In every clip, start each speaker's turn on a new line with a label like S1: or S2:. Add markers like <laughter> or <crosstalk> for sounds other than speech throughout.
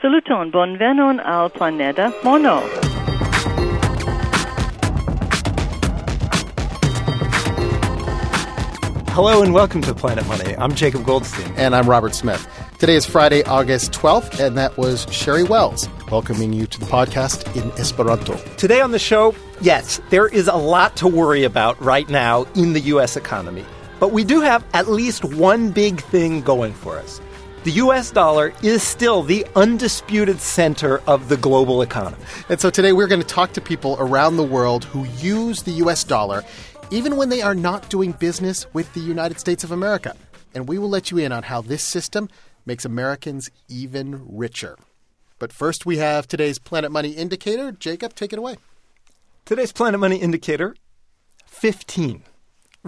S1: Saluton, bonvenon al planeta Mono.
S2: Hello and welcome to Planet Money. I'm Jacob Goldstein.
S3: And I'm Robert Smith. Today is Friday, August 12th, and that was Sherry Wells welcoming you to the podcast in Esperanto.
S2: Today on the show, yes, there is a lot to worry about right now in the U.S. economy. But we do have at least one big thing going for us. The US dollar is still the undisputed center of the global economy.
S3: And so today we're going to talk to people around the world who use the US dollar even when they are not doing business with the United States of America. And we will let you in on how this system makes Americans even richer. But first, we have today's Planet Money Indicator. Jacob, take it away.
S2: Today's Planet Money Indicator 15.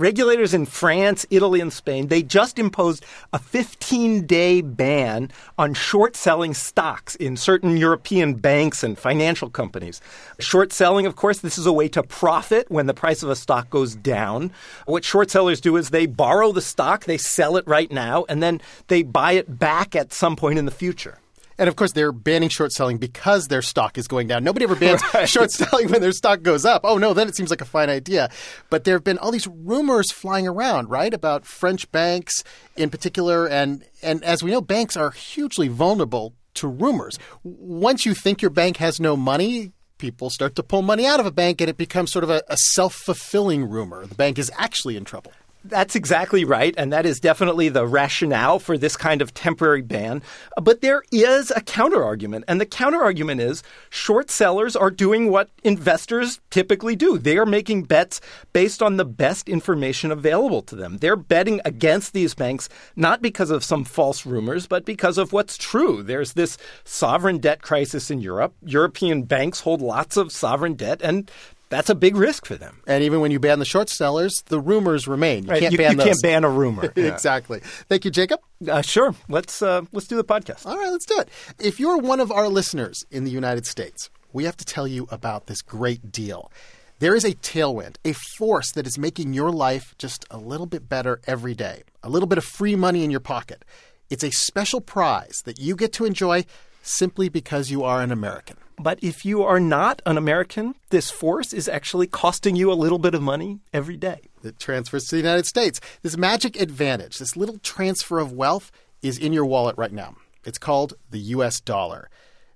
S2: Regulators in France, Italy, and Spain, they just imposed a 15 day ban on short selling stocks in certain European banks and financial companies. Short selling, of course, this is a way to profit when the price of a stock goes down. What short sellers do is they borrow the stock, they sell it right now, and then they buy it back at some point in the future.
S3: And of course, they're banning short selling because their stock is going down. Nobody ever bans <laughs> right. short selling when their stock goes up. Oh, no, then it seems like a fine idea. But there have been all these rumors flying around, right, about French banks in particular. And, and as we know, banks are hugely vulnerable to rumors. Once you think your bank has no money, people start to pull money out of a bank and it becomes sort of a, a self fulfilling rumor. The bank is actually in trouble.
S2: That's exactly right. And that is definitely the rationale for this kind of temporary ban. But there is a counterargument. And the counterargument is short sellers are doing what investors typically do. They are making bets based on the best information available to them. They're betting against these banks, not because of some false rumors, but because of what's true. There's this sovereign debt crisis in Europe. European banks hold lots of sovereign debt, and that's a big risk for them.
S3: And even when you ban the short sellers, the rumors remain. You
S2: right.
S3: can't
S2: you,
S3: ban
S2: you
S3: those.
S2: can't ban a rumor. <laughs>
S3: exactly. Thank you, Jacob.
S2: Uh, sure. Let's uh, let's do the podcast.
S3: All right, let's do it. If you're one of our listeners in the United States, we have to tell you about this great deal. There is a tailwind, a force that is making your life just a little bit better every day. A little bit of free money in your pocket. It's a special prize that you get to enjoy simply because you are an American.
S2: But if you are not an American, this force is actually costing you a little bit of money every day.
S3: It transfers to the United States. This magic advantage, this little transfer of wealth, is in your wallet right now. It's called the US dollar.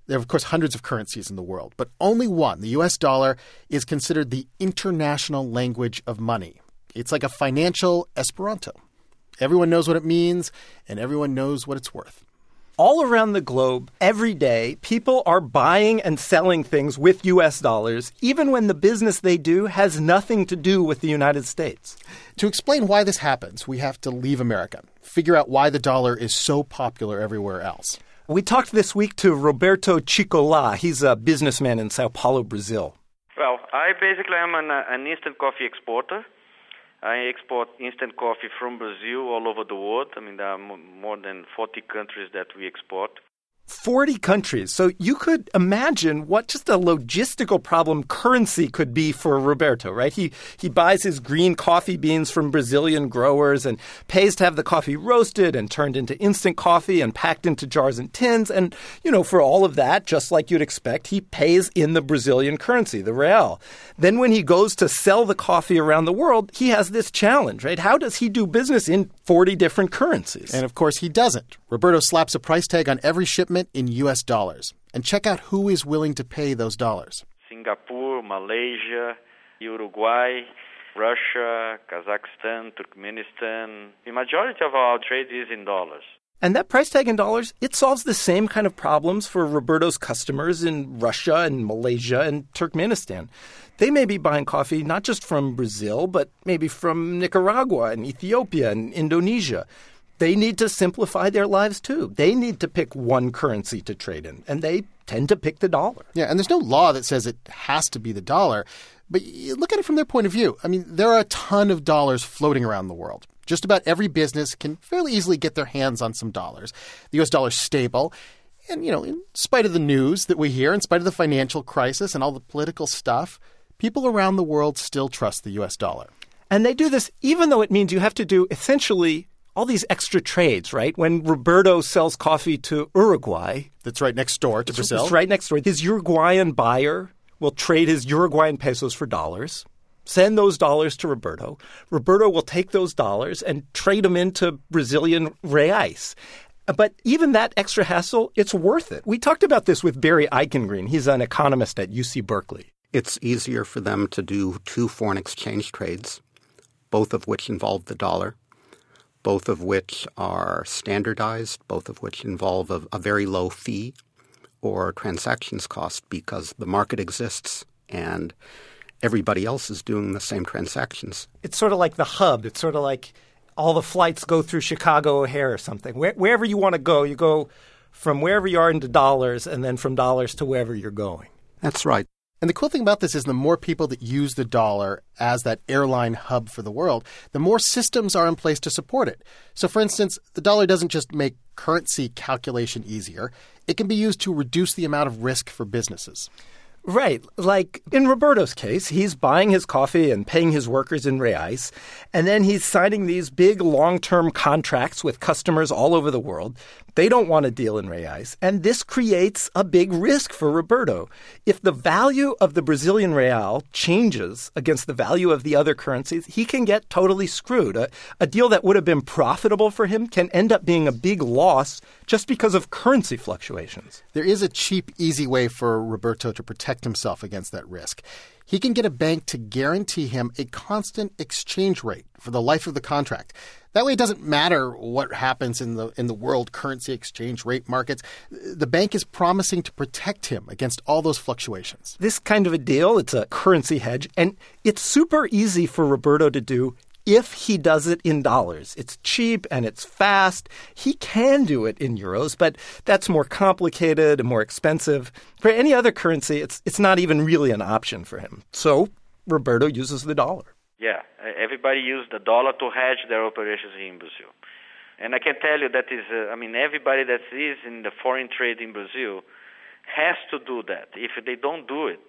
S3: There are, of course, hundreds of currencies in the world, but only one, the US dollar, is considered the international language of money. It's like a financial Esperanto. Everyone knows what it means, and everyone knows what it's worth
S2: all around the globe, every day, people are buying and selling things with US dollars, even when the business they do has nothing to do with the United States.
S3: To explain why this happens, we have to leave America, figure out why the dollar is so popular everywhere else.
S2: We talked this week to Roberto Cicolá. He's a businessman in Sao Paulo, Brazil.
S4: Well, I basically am an, uh, an instant coffee exporter. I export instant coffee from Brazil all over the world. I mean, there are more than 40 countries that we export.
S2: 40 countries. So you could imagine what just a logistical problem currency could be for Roberto, right? He he buys his green coffee beans from Brazilian growers and pays to have the coffee roasted and turned into instant coffee and packed into jars and tins and you know for all of that just like you'd expect he pays in the Brazilian currency, the real. Then when he goes to sell the coffee around the world, he has this challenge, right? How does he do business in 40 different currencies?
S3: And of course he doesn't. Roberto slaps a price tag on every shipment in US dollars. And check out who is willing to pay those dollars.
S4: Singapore, Malaysia, Uruguay, Russia, Kazakhstan, Turkmenistan. The majority of our trade is in dollars.
S2: And that price tag in dollars, it solves the same kind of problems for Roberto's customers in Russia and Malaysia and Turkmenistan. They may be buying coffee not just from Brazil, but maybe from Nicaragua and Ethiopia and Indonesia they need to simplify their lives too. They need to pick one currency to trade in, and they tend to pick the dollar.
S3: Yeah, and there's no law that says it has to be the dollar, but look at it from their point of view. I mean, there are a ton of dollars floating around the world. Just about every business can fairly easily get their hands on some dollars. The US dollar is stable. And, you know, in spite of the news that we hear, in spite of the financial crisis and all the political stuff, people around the world still trust the US dollar.
S2: And they do this even though it means you have to do essentially all these extra trades, right? When Roberto sells coffee to Uruguay,
S3: That's right next door to Brazil.
S2: it's right next door. His Uruguayan buyer will trade his Uruguayan pesos for dollars, send those dollars to Roberto. Roberto will take those dollars and trade them into Brazilian reais. But even that extra hassle, it's worth it. We talked about this with Barry Eichengreen. He's an economist at UC Berkeley.
S5: It's easier for them to do two foreign exchange trades, both of which involve the dollar, both of which are standardized, both of which involve a, a very low fee or transactions cost because the market exists and everybody else is doing the same transactions.
S2: It's sort of like the hub. It's sort of like all the flights go through Chicago O'Hare or something. Where, wherever you want to go, you go from wherever you are into dollars and then from dollars to wherever you're going.
S5: That's right.
S3: And the cool thing about this is the more people that use the dollar as that airline hub for the world, the more systems are in place to support it. So, for instance, the dollar doesn't just make currency calculation easier, it can be used to reduce the amount of risk for businesses.
S2: Right. Like in Roberto's case, he's buying his coffee and paying his workers in reais, and then he's signing these big long term contracts with customers all over the world. They don't want to deal in reais, and this creates a big risk for Roberto. If the value of the Brazilian real changes against the value of the other currencies, he can get totally screwed. A, a deal that would have been profitable for him can end up being a big loss just because of currency fluctuations.
S3: There is a cheap, easy way for Roberto to protect himself against that risk. He can get a bank to guarantee him a constant exchange rate for the life of the contract. That way, it doesn't matter what happens in the in the world currency exchange rate markets. The bank is promising to protect him against all those fluctuations.
S2: This kind of a deal, it's a currency hedge, and it's super easy for Roberto to do if he does it in dollars. It's cheap and it's fast. He can do it in euros, but that's more complicated and more expensive. For any other currency, it's it's not even really an option for him. So Roberto uses the dollar.
S4: Yeah, everybody uses the dollar to hedge their operations in Brazil. And I can tell you that is, uh, I mean, everybody that is in the foreign trade in Brazil has to do that. If they don't do it,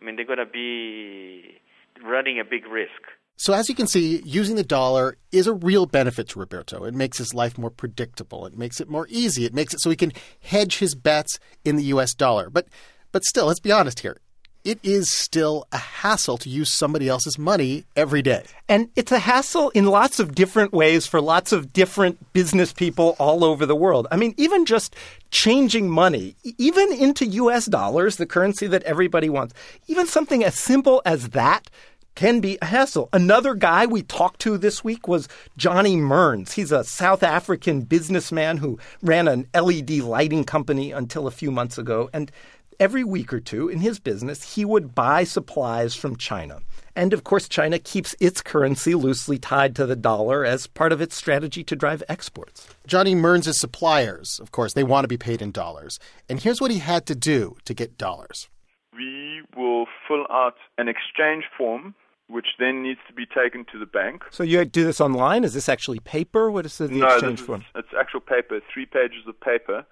S4: I mean, they're going to be running a big risk.
S3: So, as you can see, using the dollar is a real benefit to Roberto. It makes his life more predictable. It makes it more easy. It makes it so he can hedge his bets in the US dollar. But, but still, let's be honest here. It is still a hassle to use somebody else's money every day.
S2: And it's a hassle in lots of different ways for lots of different business people all over the world. I mean, even just changing money, even into US dollars, the currency that everybody wants, even something as simple as that can be a hassle. Another guy we talked to this week was Johnny Mearns. He's a South African businessman who ran an LED lighting company until a few months ago. And every week or two in his business, he would buy supplies from China. And of course, China keeps its currency loosely tied to the dollar as part of its strategy to drive exports.
S3: Johnny Mearns' suppliers, of course, they want to be paid in dollars. And here's what he had to do to get dollars.
S6: We will fill out an exchange form which then needs to be taken to the bank.
S2: So you do this online? Is this actually paper? What is the, the
S6: no,
S2: exchange form?
S6: It's actual paper, three pages of paper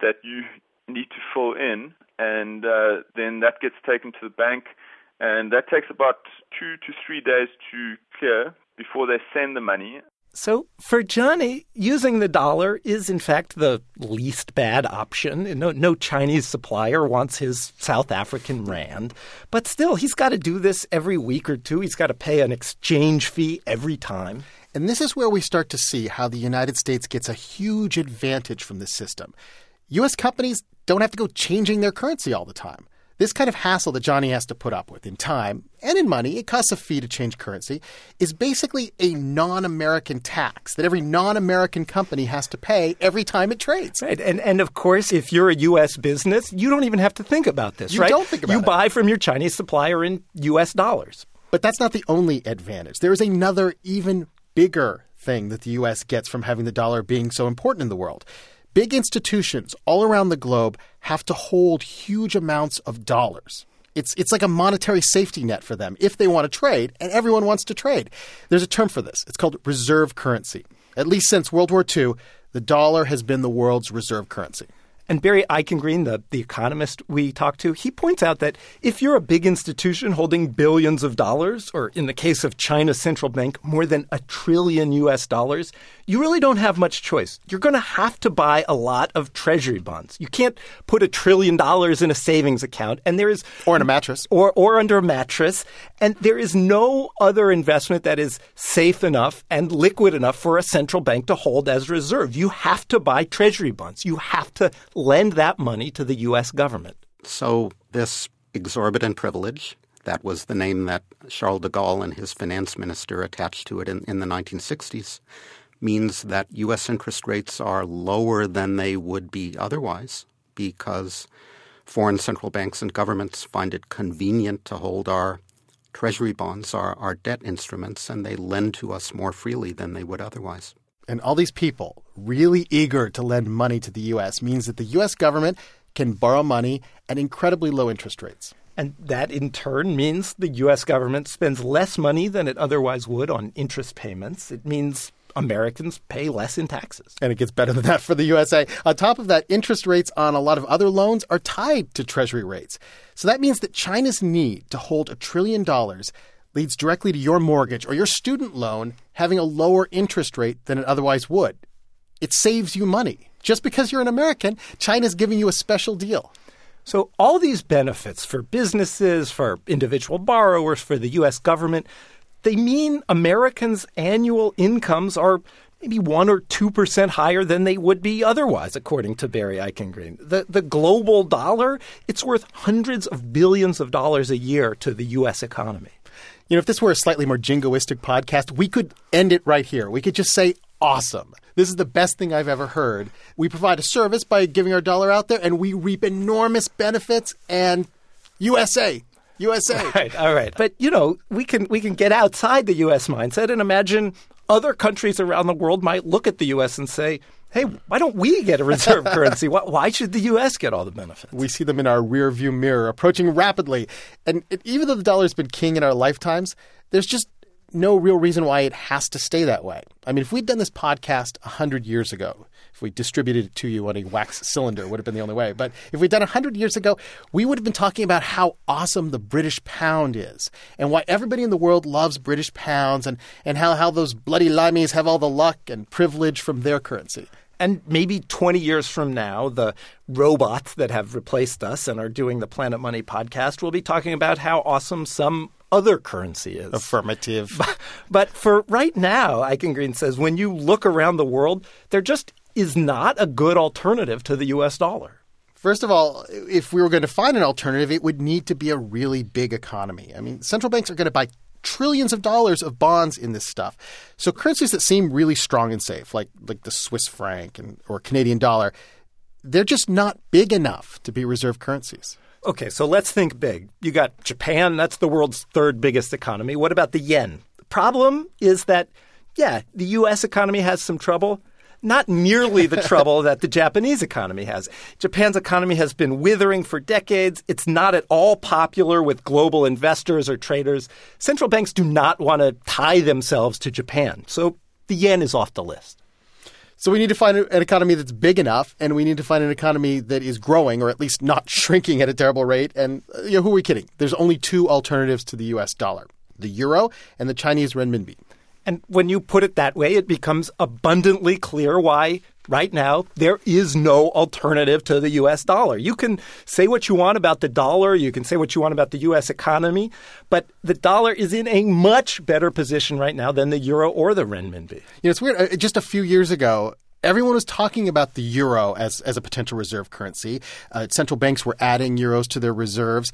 S6: that you need to fill in, and uh, then that gets taken to the bank, and that takes about two to three days to clear before they send the money.
S2: So for Johnny, using the dollar is in fact the least bad option. No, no Chinese supplier wants his South African rand, but still, he's got to do this every week or two. He's got to pay an exchange fee every time.
S3: And this is where we start to see how the United States gets a huge advantage from this system. U.S. companies don't have to go changing their currency all the time. This kind of hassle that Johnny has to put up with in time and in money, it costs a fee to change currency, is basically a non American tax that every non American company has to pay every time it trades.
S2: Right. And, and of course, if you're a U.S. business, you don't even have to think about this,
S3: You
S2: right?
S3: don't think about
S2: You
S3: it.
S2: buy from your Chinese supplier in U.S. dollars.
S3: But that's not the only advantage. There is another, even bigger thing that the U.S. gets from having the dollar being so important in the world. Big institutions all around the globe have to hold huge amounts of dollars. It's, it's like a monetary safety net for them if they want to trade, and everyone wants to trade. There's a term for this. It's called reserve currency. At least since World War II, the dollar has been the world's reserve currency.
S2: And Barry Eichengreen, the, the economist we talked to, he points out that if you're a big institution holding billions of dollars, or in the case of China's central bank, more than a trillion US dollars, you really don't have much choice. You're going to have to buy a lot of treasury bonds. You can't put a trillion dollars in a savings account and there is
S3: or in a mattress
S2: or or under a mattress and there is no other investment that is safe enough and liquid enough for a central bank to hold as reserve. You have to buy treasury bonds. You have to lend that money to the US government.
S5: So this exorbitant privilege that was the name that Charles de Gaulle and his finance minister attached to it in, in the 1960s means that U.S. interest rates are lower than they would be otherwise because foreign central banks and governments find it convenient to hold our treasury bonds, our, our debt instruments, and they lend to us more freely than they would otherwise.
S3: And all these people really eager to lend money to the U.S. means that the U.S. government can borrow money at incredibly low interest rates.
S2: And that in turn means the U.S. government spends less money than it otherwise would on interest payments. It means Americans pay less in taxes.
S3: And it gets better than that for the USA. On top of that, interest rates on a lot of other loans are tied to Treasury rates. So that means that China's need to hold a trillion dollars leads directly to your mortgage or your student loan having a lower interest rate than it otherwise would. It saves you money. Just because you're an American, China's giving you a special deal.
S2: So, all these benefits for businesses, for individual borrowers, for the U.S. government, they mean Americans' annual incomes are maybe 1 or 2% higher than they would be otherwise, according to Barry Eichengreen. The, the global dollar, it's worth hundreds of billions of dollars a year to the U.S. economy.
S3: You know, if this were a slightly more jingoistic podcast, we could end it right here. We could just say, awesome. This is the best thing I've ever heard. We provide a service by giving our dollar out there, and we reap enormous benefits. And USA, USA. <laughs>
S2: Right, all right. But you know, we can we can get outside the U.S. mindset and imagine other countries around the world might look at the U.S. and say, hey, why don't we get a reserve <laughs> currency? Why, why, should the U.S. get all the benefits?
S3: We see them in our rear view mirror, approaching rapidly. And it, even though the dollar's been king in our lifetimes, there's just no real reason why it has to stay that way. I mean, if we'd done this podcast 100 years ago, if we distributed it to you on a wax cylinder, would have been the only way. But if we'd done 100 years ago, we would have been talking about how awesome the British pound is and why everybody in the world loves British pounds and, and how, how those bloody limeys have all the luck and privilege from their currency.
S2: And maybe 20 years from now, the robots that have replaced us and are doing the Planet Money podcast will be talking about how awesome some other currency is.
S3: Affirmative. <laughs>
S2: But, but for right now, Eichengreen says when you look around the world, there just is not a good alternative to the US dollar.
S3: First of all, if we were going to find an alternative, it would need to be a really big economy. I mean, central banks are going to buy trillions of dollars of bonds in this stuff. So currencies that seem really strong and safe, like like the Swiss franc and or Canadian dollar, they're just not big enough to be reserve currencies.
S2: Okay, so let's think big. You got Japan, that's the world's third biggest economy. What about the yen? The problem is that, yeah, the U.S. economy has some trouble. Not nearly the <laughs> trouble that the Japanese economy has. Japan's economy has been withering for decades. It's not at all popular with global investors or traders. Central banks do not want to tie themselves to Japan. So the yen is off the list.
S3: So we need to find an economy that's big enough, and we need to find an economy that is growing, or at least not <laughs> shrinking at a terrible rate. And uh, you know, who are we kidding? There's only two alternatives to the U.S. dollar: the euro and the Chinese renminbi.
S2: And when you put it that way, it becomes abundantly clear why right now there is no alternative to the US dollar. You can say what you want about the dollar, you can say what you want about the US economy, but the dollar is in a much better position right now than the euro or the renminbi. You
S3: know, it's weird. Uh, just a few years ago, Everyone was talking about the euro as, as a potential reserve currency. Uh, central banks were adding euros to their reserves.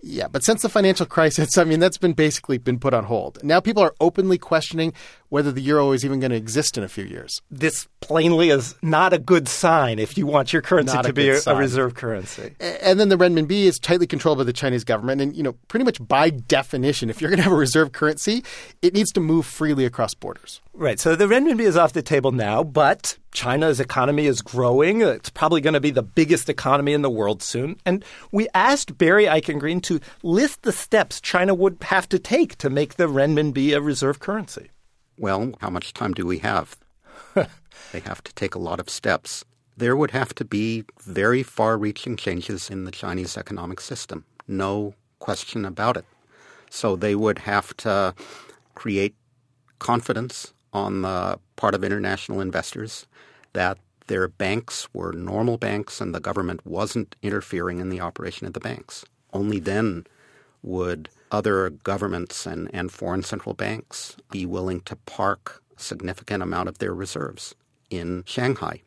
S3: Yeah, but since the financial <laughs> crisis, I mean, that's been basically been put on hold. Now people are openly questioning whether the euro is even going to exist in a few years.
S2: This plainly is not a good sign if you want your currency
S3: not
S2: to
S3: a
S2: be a,
S3: a,
S2: reserve currency.
S3: And then the renminbi is tightly controlled by the Chinese government. And, you know, pretty much by definition, if you're going to have a reserve currency, it needs to move freely across borders.
S2: Right. So the renminbi is off the table now, but China's economy is growing. It's probably going to be the biggest economy in the world soon. And we asked Barry Eichengreen to list the steps China would have to take to make the renminbi a reserve currency.
S5: Well, how much time do we have? <laughs> they have to take a lot of steps. There would have to be very far reaching changes in the Chinese economic system. No question about it. So they would have to create confidence on the part of international investors that their banks were normal banks and the government wasn't interfering in the operation of the banks. Only then would other governments and, and foreign central banks be willing to park a significant amount of their reserves in Shanghai.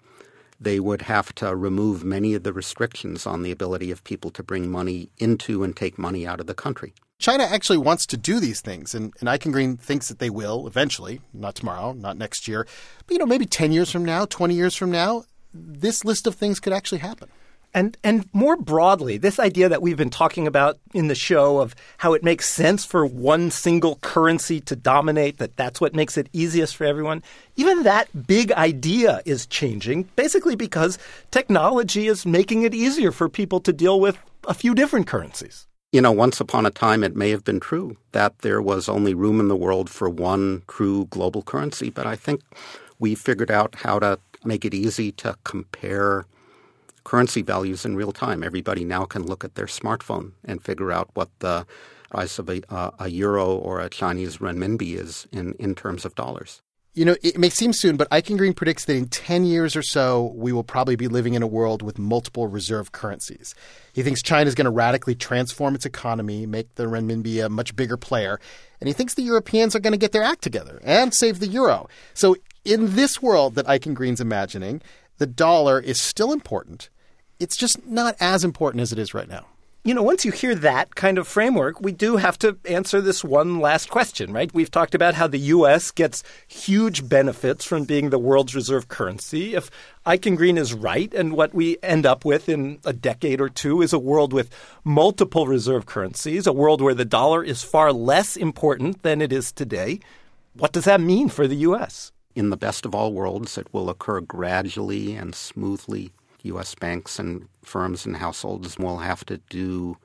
S5: They would have to remove many of the restrictions on the ability of people to bring money into and take money out of the country.
S3: China actually wants to do these things, and, and Eichengreen thinks that they will eventually, not tomorrow, not next year, but you know, maybe 10 years from now, 20 years from now, this list of things could actually happen.
S2: And and more broadly, this idea that we've been talking about in the show of how it makes sense for one single currency to dominate, that that's what makes it easiest for everyone. Even that big idea is changing, basically because technology is making it easier for people to deal with a few different currencies.
S5: You know, once upon a time, it may have been true that there was only room in the world for one true global currency, but I think we figured out how to make it easy to compare currency values in real time. Everybody now can look at their smartphone and figure out what the price of a, a euro or a Chinese renminbi is in, in terms of dollars.
S3: You know, it may seem soon, but Eichengreen predicts that in 10 years or so, we will probably be living in a world with multiple reserve currencies. He thinks China is going to radically transform its economy, make the renminbi a much bigger player, and he thinks the Europeans are going to get their act together and save the euro. So, in this world that Eichengreen's imagining, the dollar is still important, it's just not as important as it is right now.
S2: You know, once you hear that kind of framework, we do have to answer this one last question, right? We've talked about how the U.S. gets huge benefits from being the world's reserve currency. If Eichengreen is right, and what we end up with in a decade or two is a world with multiple reserve currencies, a world where the dollar is far less important than it is today, what does that mean for the U.S.?
S5: In the best of all worlds, it will occur gradually and smoothly U.S. banks and firms and households will have to do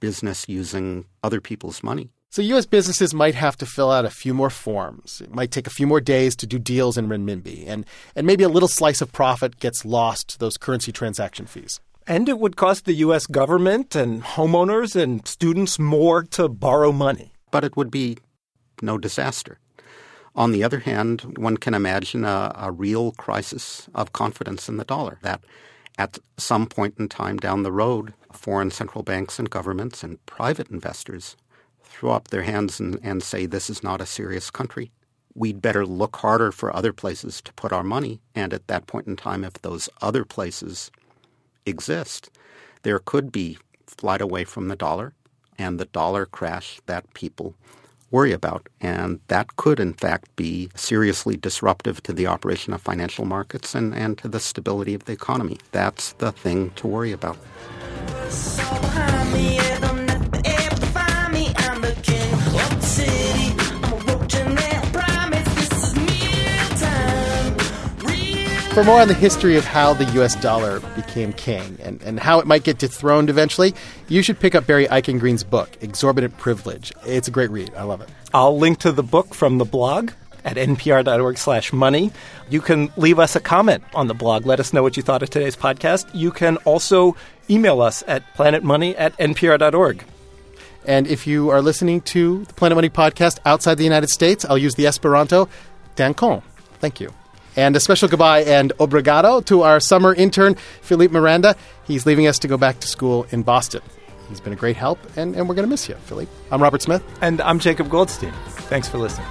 S5: business using other people's money.
S3: So U.S. businesses might have to fill out a few more forms. It might take a few more days to do deals in renminbi, and and maybe a little slice of profit gets lost to those currency transaction fees.
S2: And it would cost the U.S. government and homeowners and students more to borrow money.
S5: But it would be no disaster. On the other hand, one can imagine a, a real crisis of confidence in the dollar that at some point in time down the road, foreign central banks and governments and private investors throw up their hands and, and say, this is not a serious country. We'd better look harder for other places to put our money. And at that point in time, if those other places exist, there could be flight away from the dollar and the dollar crash that people worry about. And that could, in fact, be seriously disruptive to the operation of financial markets and, and to the stability of the economy. That's the thing to worry about.
S3: For more on the history of how the US dollar became king and, and how it might get dethroned eventually, you should pick up Barry Eichengreen's book, Exorbitant Privilege. It's a great read. I love it.
S2: I'll link to the book from the blog at npr.org slash money. You can leave us a comment on the blog. Let us know what you thought of today's podcast. You can also email us at planetmoney at npr.org.
S3: And if you are listening to the Planet Money podcast outside the United States, I'll use the Esperanto, dankon. Thank you. And a special goodbye and obrigado to our summer intern, Philippe Miranda. He's leaving us to go back to school in Boston. He's been a great help, and, and we're going to miss you, Philippe. I'm Robert Smith.
S2: And I'm Jacob Goldstein. Thanks for listening.